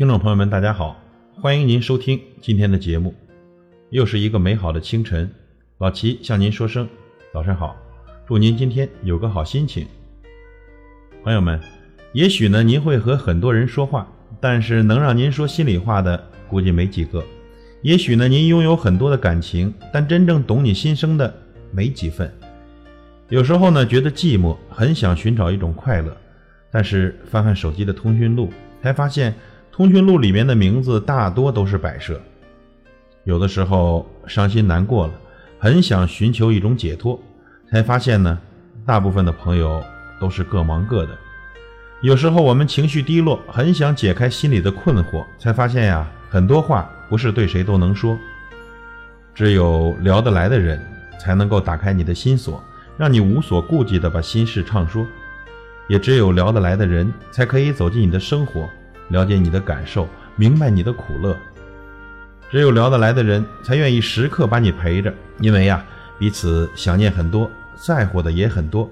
听众朋友们，大家好，欢迎您收听今天的节目。又是一个美好的清晨，老齐向您说声早上好，祝您今天有个好心情。朋友们，也许呢您会和很多人说话，但是能让您说心里话的估计没几个。也许呢您拥有很多的感情，但真正懂你心声的没几份。有时候呢觉得寂寞，很想寻找一种快乐，但是翻翻手机的通讯录，才发现通讯录里面的名字大多都是摆设。有的时候伤心难过了，很想寻求一种解脱，才发现呢，大部分的朋友都是各忙各的。有时候我们情绪低落，很想解开心里的困惑，才发现呀，很多话不是对谁都能说，只有聊得来的人才能够打开你的心锁，让你无所顾忌地把心事畅说。也只有聊得来的人才可以走进你的生活，了解你的感受，明白你的苦乐。只有聊得来的人，才愿意时刻把你陪着，因为呀，彼此想念很多，在乎的也很多。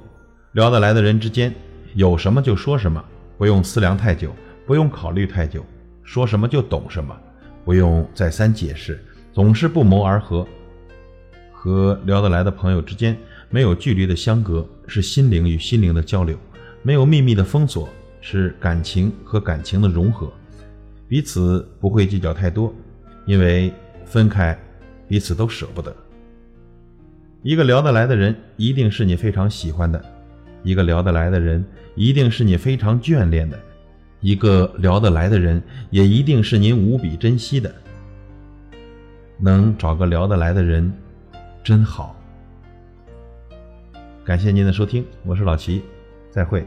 聊得来的人之间，有什么就说什么，不用思量太久，不用考虑太久，说什么就懂什么，不用再三解释，总是不谋而合。和聊得来的朋友之间，没有距离的相隔，是心灵与心灵的交流；没有秘密的封锁，是感情和感情的融合。彼此不会计较太多。因为分开，彼此都舍不得。一个聊得来的人，一定是你非常喜欢的；一个聊得来的人，一定是你非常眷恋的；一个聊得来的人，也一定是您无比珍惜的。能找个聊得来的人，真好。感谢您的收听，我是老齐，再会。